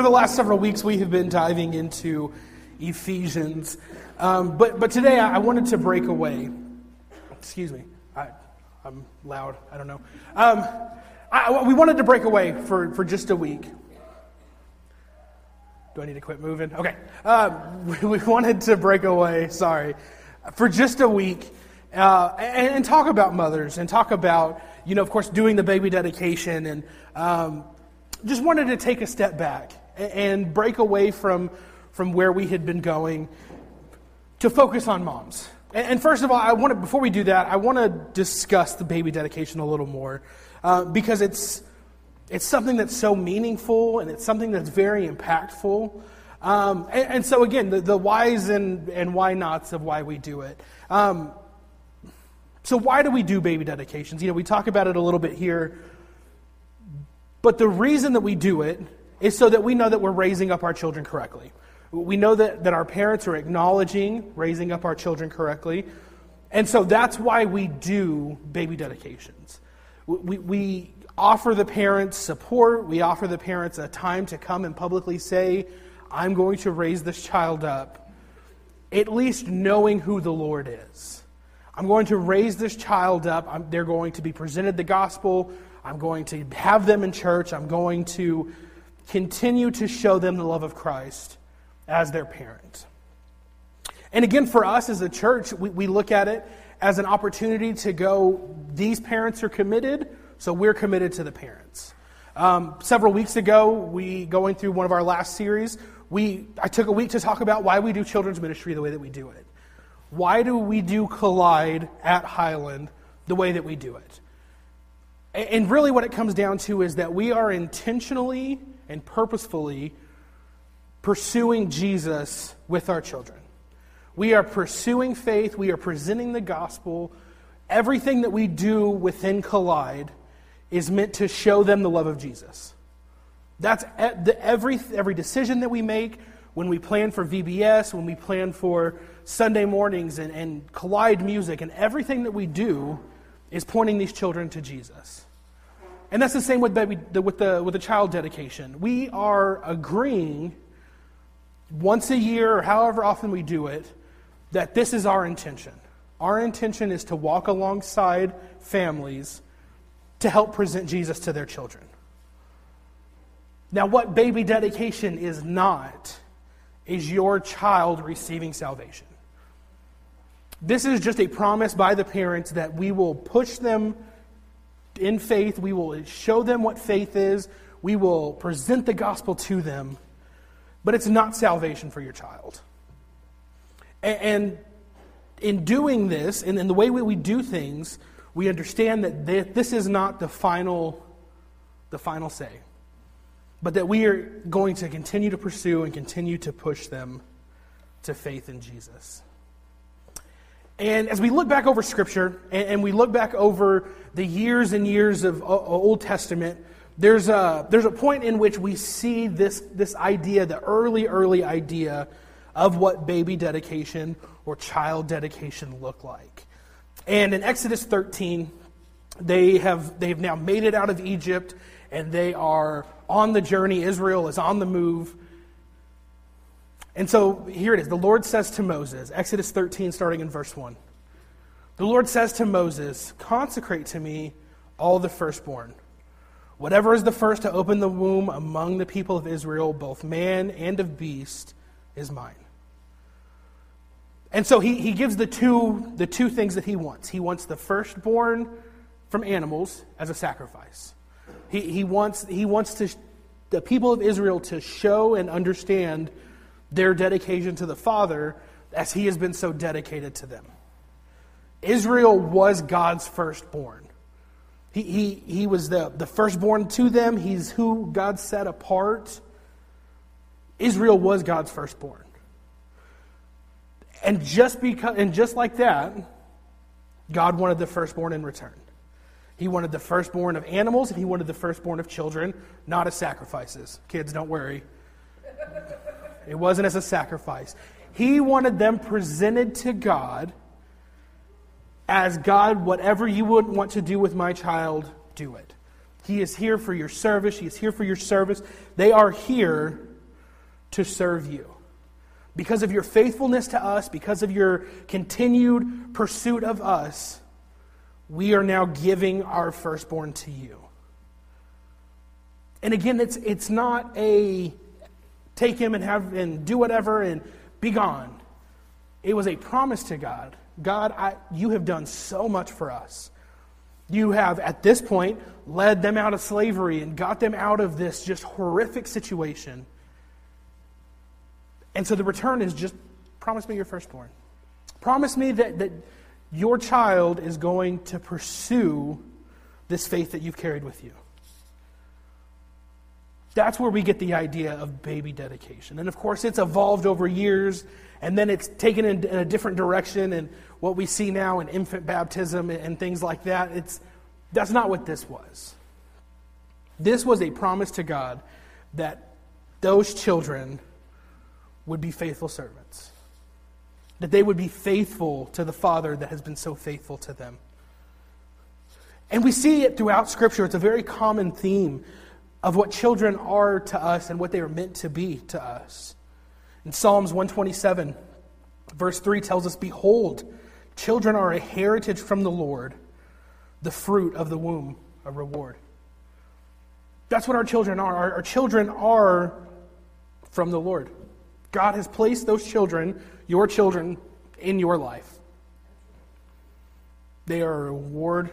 over the last several weeks, we have been diving into Ephesians. Um, but, but today, I wanted to break away. Excuse me. I, I'm loud. I don't know. Um, I, we wanted to break away for, for just a week. Do I need to quit moving? Okay. Um, we, we, wanted to break away, sorry, for just a week uh, and, and, talk about mothers and talk about, you know, of course, doing the baby dedication and um, just wanted to take a step back and break away from, from where we had been going to focus on moms. And, first of all, I want to, before we do that, I want to discuss the baby dedication a little more uh, because it's, it's something that's so meaningful and it's something that's very impactful. Um, and, and, so, again, the, the whys and, and why nots of why we do it. Um, so, why do we do baby dedications? You know, we talk about it a little bit here, but the reason that we do it is so that we know that we're raising up our children correctly. We know that, that our parents are acknowledging raising up our children correctly. And so that's why we do baby dedications. We, we offer the parents support, we offer the parents a time to come and publicly say, I'm going to raise this child up, at least knowing who the Lord is. I'm going to raise this child up. I'm, they're going to be presented the gospel. I'm going to have them in church. I'm going to continue to show them the love of Christ as their parent. And again, for us as a church, we, we look at it as an opportunity to go, these parents are committed, so we're committed to the parents. Um, several weeks ago, we going through one of our last series, we I took a week to talk about why we do children's ministry the way that we do it. Why do we do Collide at Highland the way that we do it? And really, what it comes down to is that we are intentionally and purposefully pursuing Jesus with our children. We are pursuing faith, we are presenting the gospel. Everything that we do within Collide is meant to show them the love of Jesus. That's every, every decision that we make when we plan for VBS, when we plan for Sunday mornings and, and Collide music, and everything that we do is pointing these children to Jesus. And that's the same with, baby, with, the, with the child dedication. We are agreeing once a year or however often we do it that this is our intention. Our intention is to walk alongside families to help present Jesus to their children. Now, what baby dedication is not is your child receiving salvation. This is just a promise by the parents that we will push them in faith. We will show them what faith is. We will present the gospel to them. But it's not salvation for your child. And in doing this, and in the way we do things, we understand that this is not the final, the final say, but that we are going to continue to pursue and continue to push them to faith in Jesus. And as we look back over Scripture and, we look back over the years and years of Old Testament, there's a, there's a point in which we see this, this idea, the early, early idea of what baby dedication or child dedication look like. And in Exodus 13, they have, they have now made it out of Egypt and they are on the journey. Israel is on the move. And so here it is. The Lord says to Moses, Exodus 13, starting in verse 1. The Lord says to Moses, Consecrate to me all the firstborn. Whatever is the first to open the womb among the people of Israel, both man and of beast, is mine. And so he, he gives the two, the two things that he wants. He wants the firstborn from animals as a sacrifice. He, he, wants, he wants to, the people of Israel to show and understand their dedication to the Father as he has been so dedicated to them. Israel was God's firstborn. He, he, he was the, the firstborn to them. He's who God set apart. Israel was God's firstborn. And just because and just like that, God wanted the firstborn in return. He wanted the firstborn of animals and he wanted the firstborn of children, not as sacrifices. Kids, don't worry. It wasn't as a sacrifice. He wanted them presented to God as God, whatever you would want to do with my child, do it. He is here for your service. He is here for your service. They are here to serve you. Because of your faithfulness to us, because of your continued pursuit of us, we are now giving our firstborn to you. And again, it's, it's not a take him and have and do whatever and be gone. It was a promise to God. God, I, you have done so much for us. You have, at this point, led them out of slavery and got them out of this just horrific situation. And so the return is just promise me your firstborn. Promise me that, that your child is going to pursue this faith that you've carried with you. That's where we get the idea of baby dedication. And of course, it's evolved over years, and then it's taken in, a different direction. And what we see now in infant baptism and, and things like that, it's, that's not what this was. This was a promise to God that those children would be faithful servants, that they would be faithful to the Father that has been so faithful to them. And we see it throughout Scripture. It's a very common theme of what children are to us and what they are meant to be to us. In Psalms 127, verse 3 tells us Behold, children are a heritage from the Lord, the fruit of the womb, a reward. That's what our children are. Our, our children are from the Lord. God has placed those children, your children, in your life. They are a reward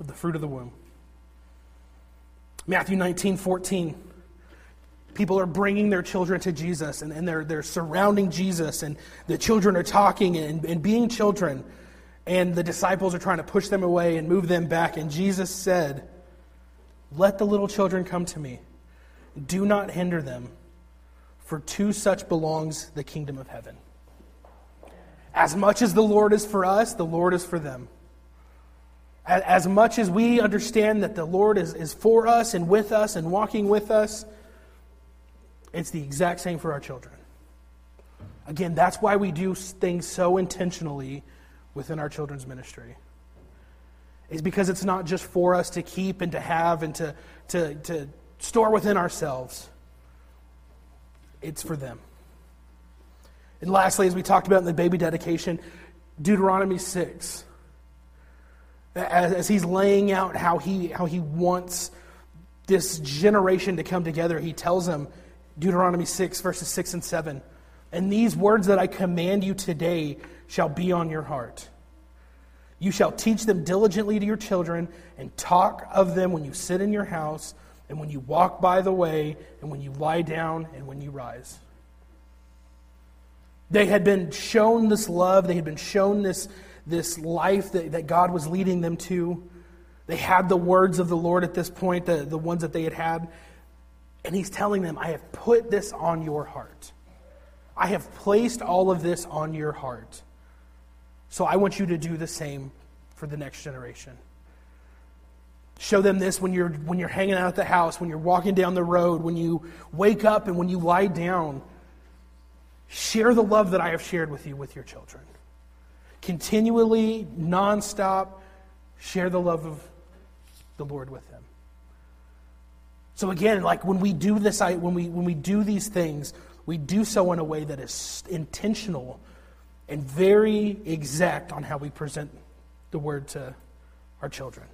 of the fruit of the womb. Matthew 19, 14. People are bringing their children to Jesus and, and they're, they're surrounding Jesus, and the children are talking and, and being children. And the disciples are trying to push them away and move them back. And Jesus said, Let the little children come to me. Do not hinder them for to such belongs the kingdom of heaven. As much as the Lord is for us, the Lord is for them. As much as we understand that the Lord is, is for us and with us and walking with us, it's the exact same for our children. Again, that's why we do things so intentionally within our children's ministry. Is because it's not just for us to keep and to have and to, to, to store within ourselves it's for them. And lastly, as we talked about in the baby dedication, Deuteronomy 6, as, as he's laying out how he, how he wants this generation to come together, he tells them, Deuteronomy 6, verses 6 and 7, and these words that I command you today shall be on your heart. You shall teach them diligently to your children and talk of them when you sit in your house and when you walk by the way, and when you lie down, and when you rise. They had been shown this love, they had been shown this, this life that, that God was leading them to. They had the words of the Lord at this point, the, the ones that they had had. And He's telling them, I have put this on your heart. I have placed all of this on your heart. So I want you to do the same for the next generation. Show them this when you're, when you're hanging out at the house, when you're walking down the road, when you wake up, and when you lie down. Share the love that I have shared with you with your children. Continually, nonstop, share the love of the Lord with them. So again, like when we do this, I when we when we do these things, we do so in a way that is intentional and very exact on how we present the word to our children.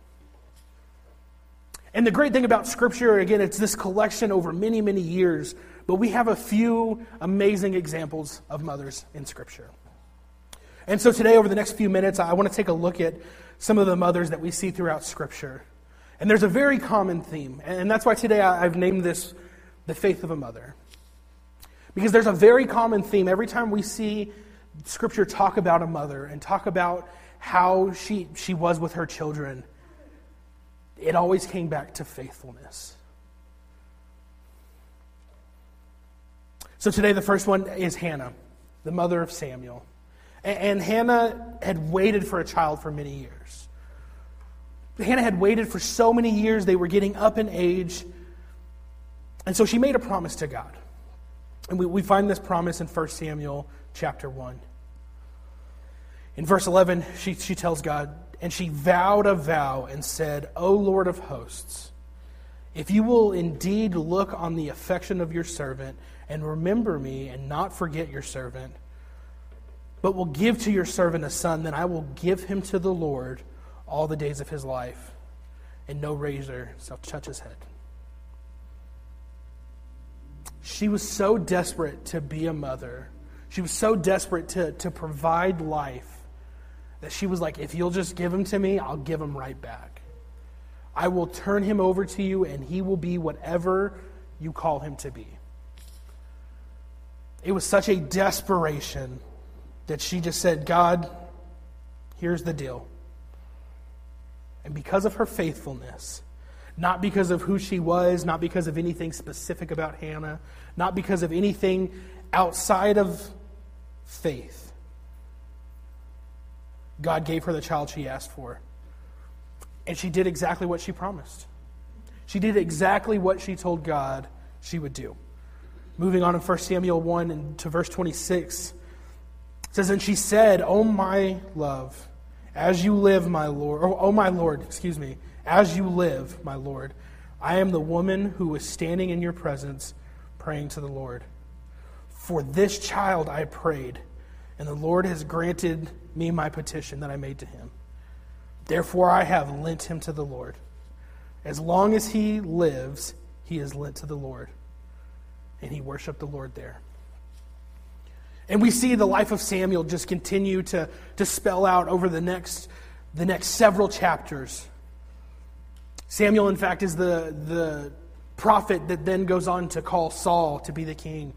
And the great thing about Scripture, again, it's this collection over many, many years, but we have a few amazing examples of mothers in Scripture. And so today, over the next few minutes, I want to take a look at some of the mothers that we see throughout Scripture. And there's a very common theme, and that's why today I've named this The Faith of a Mother. Because there's a very common theme every time we see Scripture talk about a mother and talk about how she, she was with her children it always came back to faithfulness. So today, the first one is Hannah, the mother of Samuel. And, Hannah had waited for a child for many years. Hannah had waited for so many years, they were getting up in age. And so she made a promise to God. And we, we find this promise in 1 Samuel chapter 1. In verse 11, she, she tells God, and she vowed a vow and said, O Lord of hosts, if you will indeed look on the affection of your servant and remember me and not forget your servant, but will give to your servant a son, then I will give him to the Lord all the days of his life, and no razor shall touch his head. She was so desperate to be a mother. She was so desperate to, to provide life that she was like, if you'll just give him to me, I'll give him right back. I will turn him over to you, and he will be whatever you call him to be. It was such a desperation that she just said, God, here's the deal. And because of her faithfulness, not because of who she was, not because of anything specific about Hannah, not because of anything outside of faith, God gave her the child she asked for. And she did exactly what she promised. She did exactly what she told God she would do. Moving on in 1 Samuel 1 and to verse 26, it says, And she said, O my love, as you live, my Lord, or, O my Lord, excuse me, as you live, my Lord, I am the woman who was standing in your presence praying to the Lord. For this child I prayed, and the Lord has granted me my petition that I made to him. Therefore, I have lent him to the Lord. As long as he lives, he is lent to the Lord. And he worshiped the Lord there. And we see the life of Samuel just continue to, to spell out over the next, the next several chapters. Samuel, in fact, is the, the prophet that then goes on to call Saul to be the king.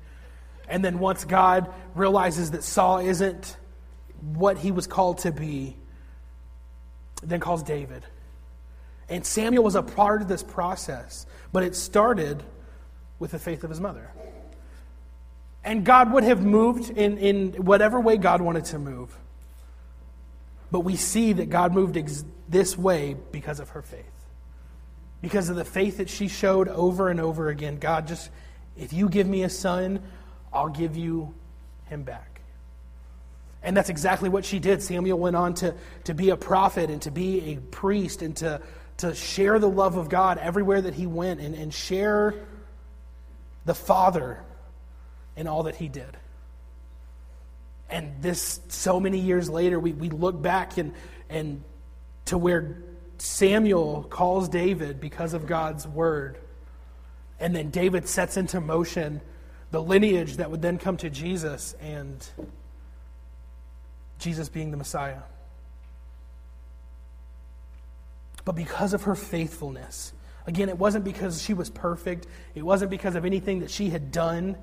And then once God realizes that Saul isn't what he was called to be, then calls David. And Samuel was a part of this process, but it started with the faith of his mother. And God would have moved in, in whatever way God wanted to move. But we see that God moved ex- this way because of her faith. Because of the faith that she showed over and over again. God, just, if you give me a son, I'll give you him back. And that's exactly what she did. Samuel went on to, to be a prophet and to be a priest and to, to share the love of God everywhere that he went and, and share the Father in all that he did. And this, so many years later, we, we look back and, and to where Samuel calls David because of God's word. And then David sets into motion the lineage that would then come to Jesus and Jesus being the Messiah. But because of her faithfulness, again, it wasn't because she was perfect, it wasn't because of anything that she had done,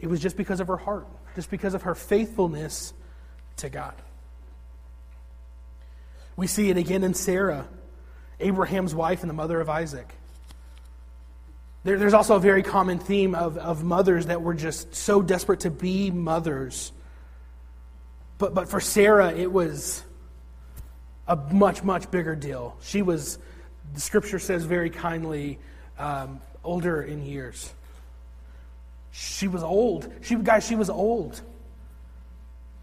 it was just because of her heart, just because of her faithfulness to God. We see it again in Sarah, Abraham's wife and the mother of Isaac. There, there's also a very common theme of, of mothers that were just so desperate to be mothers but, but for Sarah, it was a much, much bigger deal. She was, the scripture says very kindly, um, older in years. She was old. She, guys, she was old.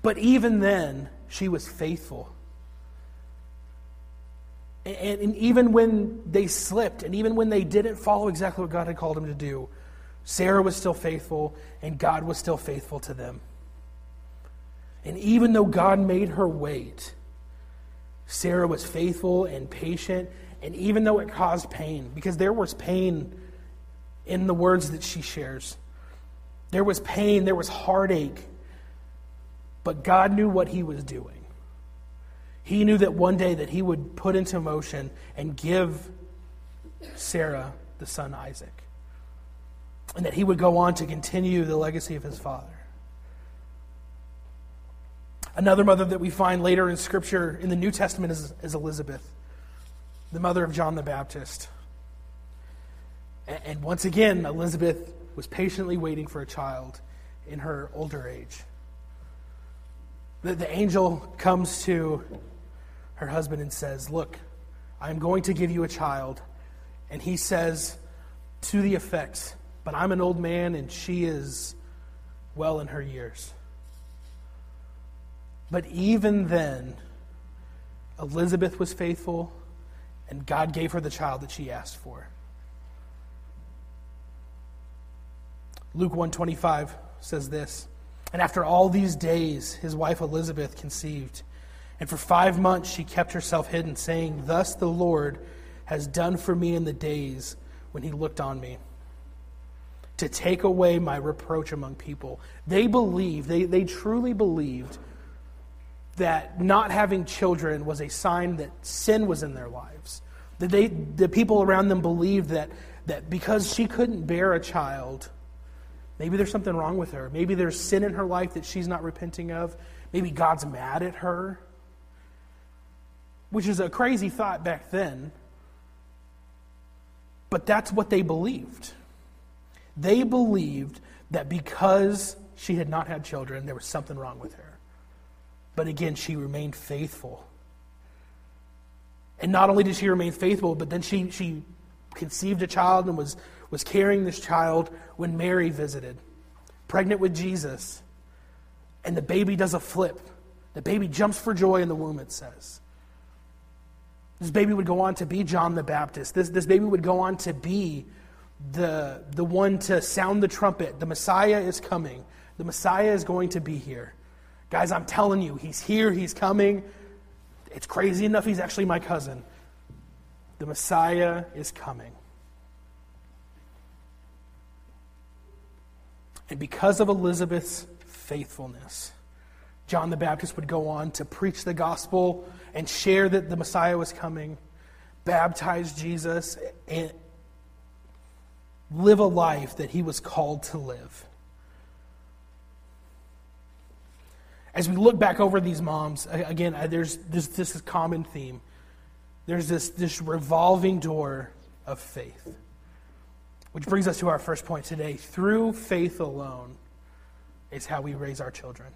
But even then, she was faithful. And, and, even when they slipped, and even when they didn't follow exactly what God had called them to do, Sarah was still faithful, and God was still faithful to them. And even though God made her wait, Sarah was faithful and patient. And even though it caused pain, because there was pain in the words that she shares, there was pain, there was heartache, but God knew what he was doing. He knew that one day that he would put into motion and give Sarah the son Isaac. And that he would go on to continue the legacy of his father. Another mother that we find later in Scripture in the New Testament is, is Elizabeth, the mother of John the Baptist. And, and once again, Elizabeth was patiently waiting for a child in her older age. The, the angel comes to her husband and says, Look, I'm going to give you a child. And he says, to the effect, But I'm an old man and she is well in her years. But even then, Elizabeth was faithful, and God gave her the child that she asked for. Luke 125 says this. And after all these days, his wife Elizabeth conceived. And for five months she kept herself hidden, saying, Thus the Lord has done for me in the days when he looked on me, to take away my reproach among people. They believed, they, they truly believed that not having children was a sign that sin was in their lives. That they, the people around them believed that, that because she couldn't bear a child, Maybe there's something wrong with her. Maybe there's sin in her life that she's not repenting of. Maybe God's mad at her, which is a crazy thought back then. But that's what they believed. They believed that because she had not had children, there was something wrong with her. But again, she remained faithful. And not only did she remain faithful, but then she, she conceived a child and was was carrying this child when Mary visited, pregnant with Jesus. And the baby does a flip. The baby jumps for joy in the womb, it says. This baby would go on to be John the Baptist. This, this baby would go on to be the, the one to sound the trumpet. The Messiah is coming. The Messiah is going to be here. Guys, I'm telling you, he's here, he's coming. It's crazy enough, he's actually my cousin. The Messiah is coming. And because of Elizabeth's faithfulness, John the Baptist would go on to preach the gospel and share that the Messiah was coming, baptize Jesus, and live a life that he was called to live. As we look back over these moms, again, there's this, this common theme. There's this, this revolving door of faith. Which brings us to our first point today. Through faith alone is how we raise our children.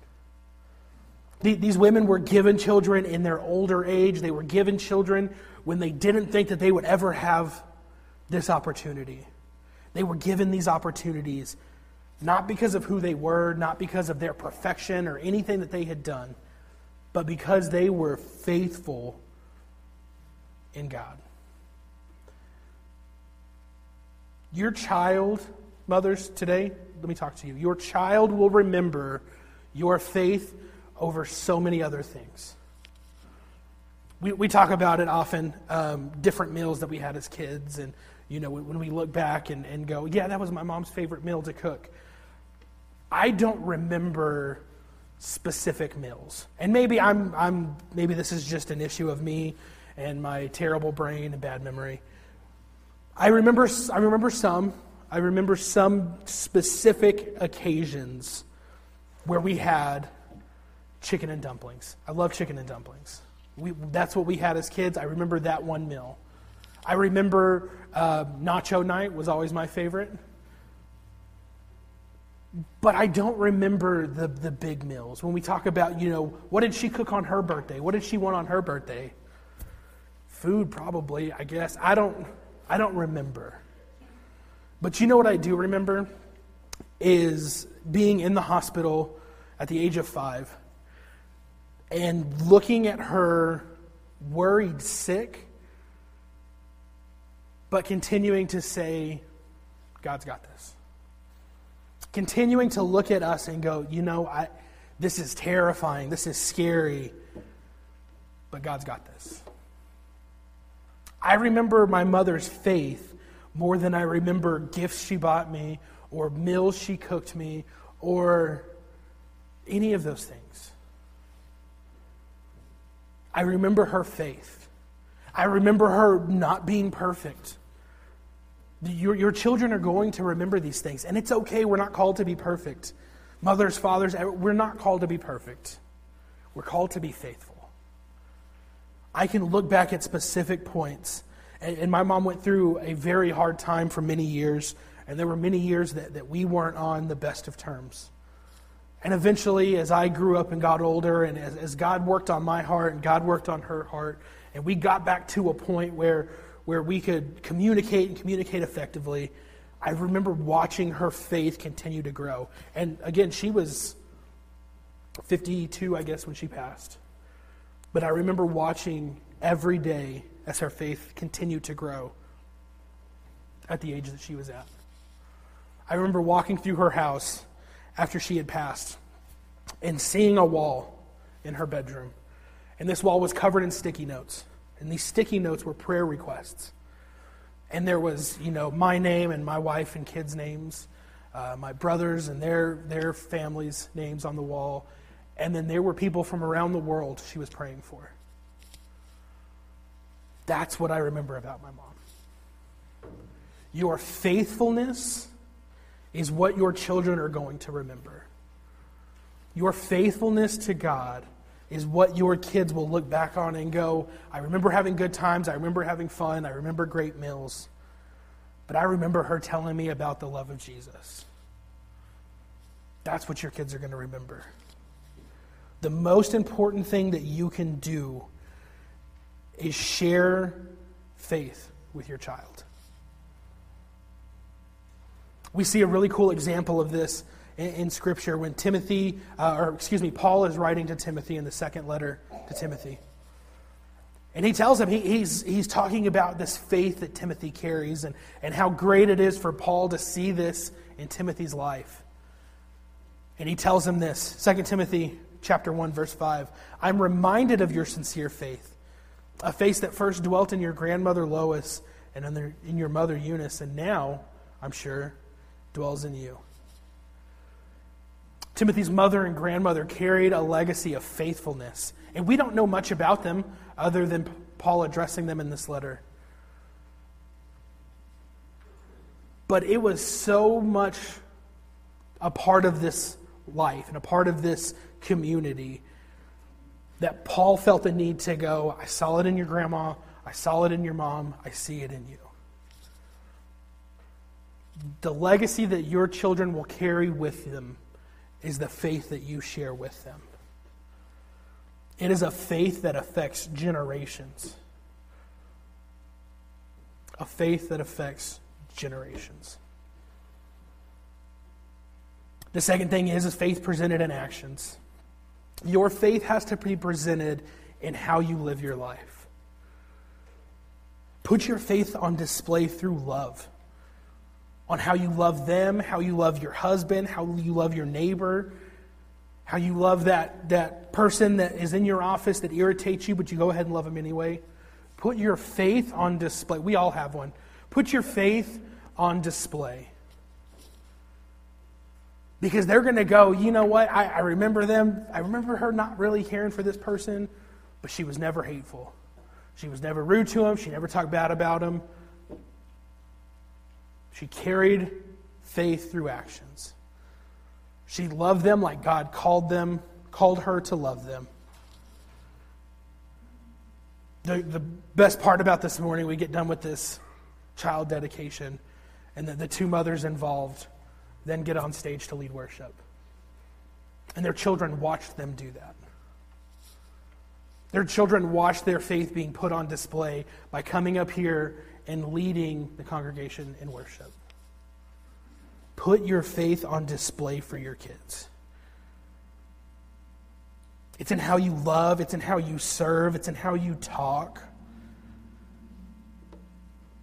These women were given children in their older age. They were given children when they didn't think that they would ever have this opportunity. They were given these opportunities not because of who they were, not because of their perfection or anything that they had done, but because they were faithful in God. Your child, mothers, today, let me talk to you. Your child will remember your faith over so many other things. We, we talk about it often, um, different meals that we had as kids, and you know, when we look back and, and go, yeah, that was my mom's favorite meal to cook. I don't remember specific meals. And maybe I'm, I'm maybe this is just an issue of me and my terrible brain and bad memory. I remember, I remember some. I remember some specific occasions where we had chicken and dumplings. I love chicken and dumplings. We, that's what we had as kids. I remember that one meal. I remember uh, nacho night was always my favorite. But I don't remember the, the big meals. When we talk about, you know, what did she cook on her birthday? What did she want on her birthday? Food, probably, I guess. I don't. I don't remember. But you know what I do remember? Is being in the hospital at the age of five and looking at her worried sick, but continuing to say, God's got this. Continuing to look at us and go, you know, I, this is terrifying, this is scary, but God's got this. I remember my mother's faith more than I remember gifts she bought me or meals she cooked me or any of those things. I remember her faith. I remember her not being perfect. Your, your children are going to remember these things, and it's okay. We're not called to be perfect. Mothers, fathers, eh, we're not called to be perfect. We're called to be faithful. I can look back at specific points. And, and, my mom went through a very hard time for many years, and there were many years that, that we weren't on the best of terms. And eventually, as I grew up and got older, and as, as God worked on my heart and God worked on her heart, and we got back to a point where, where we could communicate and communicate effectively, I remember watching her faith continue to grow. And again, she was 52, I guess, when she passed. But I remember watching every day as her faith continued to grow at the age that she was at. I remember walking through her house after she had passed and seeing a wall in her bedroom. And this wall was covered in sticky notes. And these sticky notes were prayer requests. And there was, you know, my name and my wife and kids' names, uh, my brothers and their, their families' names on the wall. And then there were people from around the world she was praying for. That's what I remember about my mom. Your faithfulness is what your children are going to remember. Your faithfulness to God is what your kids will look back on and go, I remember having good times, I remember having fun, I remember great meals. But I remember her telling me about the love of Jesus. That's what your kids are going to remember. The most important thing that you can do is share faith with your child. We see a really cool example of this in, in Scripture when Timothy, uh, or excuse me, Paul is writing to Timothy in the second letter to Timothy. And he tells him, he, he's, he's talking about this faith that Timothy carries and, and how great it is for Paul to see this in Timothy's life. And he tells him this 2 Timothy chapter 1, verse 5 I'm reminded of your sincere faith, a faith that first dwelt in your grandmother Lois and in your mother Eunice, and now, I'm sure, dwells in you. Timothy's mother and grandmother carried a legacy of faithfulness, and we don't know much about them other than Paul addressing them in this letter. But it was so much a part of this life and a part of this community that Paul felt the need to go, I saw it in your grandma, I saw it in your mom, I see it in you the legacy that your children will carry with them is the faith that you share with them. It is a faith that affects generations. A faith that affects generations. The second thing is, is faith presented in actions. Your faith has to be presented in how you live your life. Put your faith on display through love on how you love them, how you love your husband, how you love your neighbor, how you love that, that person that is in your office that irritates you, but you go ahead and love them anyway. Put your faith on display. We all have one. Put your faith on display. Because they're going to go, you know what? I, I remember them. I remember her not really caring for this person, but she was never hateful. She was never rude to him. She never talked bad about him. She carried faith through actions. She loved them like God called them, called her to love them. The, the best part about this morning, we get done with this child dedication, and the, the two mothers involved then get on stage to lead worship. And their children watched them do that. Their children watched their faith being put on display by coming up here and leading the congregation in worship. Put your faith on display for your kids. It's in how you love, it's in how you serve, it's in how you talk.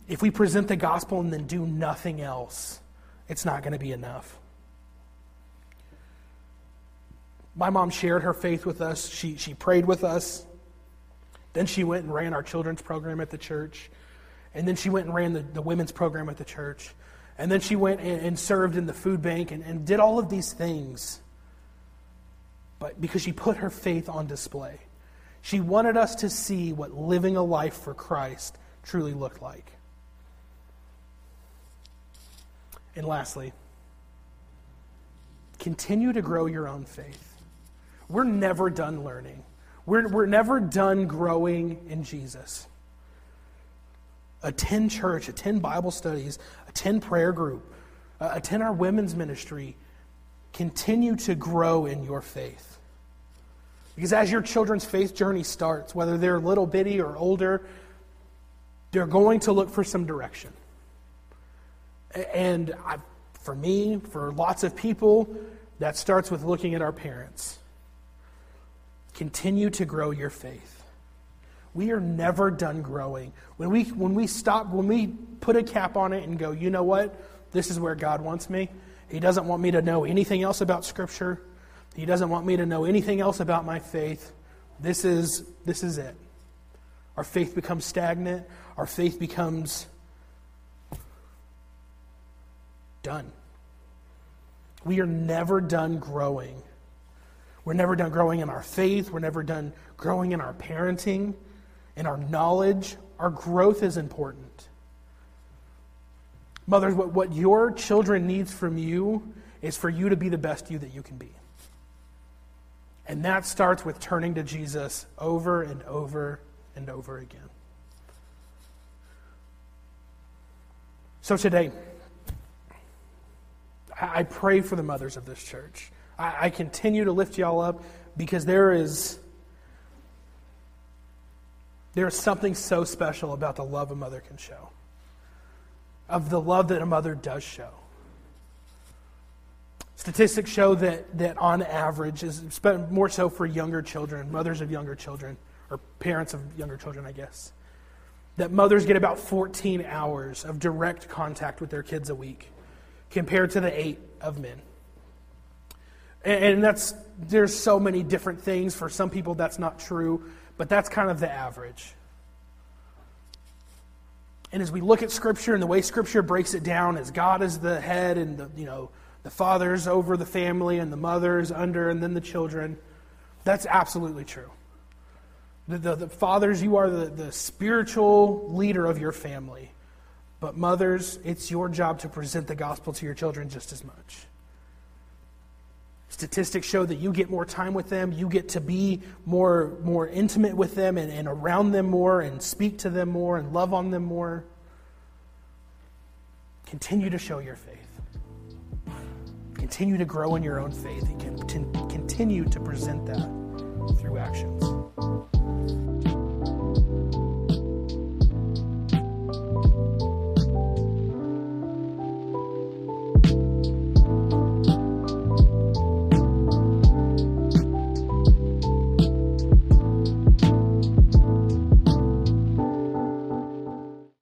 If we present the gospel and then do nothing else, it's not going to be enough. My mom shared her faith with us. She, she prayed with us. Then she went and ran our children's program at the church. And then she went and ran the, the women's program at the church. And then she went and, and served in the food bank and, and did all of these things. But because she put her faith on display, she wanted us to see what living a life for Christ truly looked like. And lastly, continue to grow your own faith. We're never done learning, we're, we're never done growing in Jesus attend church, attend Bible studies, attend prayer group, uh, attend our women's ministry. Continue to grow in your faith. Because as your children's faith journey starts, whether they're little bitty or older, they're going to look for some direction. And I, for me, for lots of people, that starts with looking at our parents. Continue to grow your faith we are never done growing. When we, when we stop, when we put a cap on it and go, you know what? This is where God wants me. He doesn't want me to know anything else about Scripture. He doesn't want me to know anything else about my faith. This is, this is it. Our faith becomes stagnant. Our faith becomes done. We are never done growing. We're never done growing in our faith. We're never done growing in our parenting, in our knowledge. Our growth is important. Mothers, what, what your children needs from you is for you to be the best you that you can be. And that starts with turning to Jesus over and over and over again. So today, I pray for the mothers of this church. I, continue to lift y'all up because there is there is something so special about the love a mother can show of the love that a mother does show. Statistics show that, that on average, is more so for younger children, mothers of younger children, or parents of younger children, I guess, that mothers get about 14 hours of direct contact with their kids a week compared to the eight of men. And, and that's, there's so many different things. For some people, that's not true, but that's kind of the average. And as we look at Scripture and the way Scripture breaks it down, as God is the head and the, you know, the father's over the family and the mother's under and then the children, that's absolutely true. The, the, the fathers, you are the, the spiritual leader of your family. But mothers, it's your job to present the gospel to your children just as much. Statistics show that you get more time with them, you get to be more, more intimate with them and, and around them more and speak to them more and love on them more. Continue to show your faith. Continue to grow in your own faith and continue to present that through actions.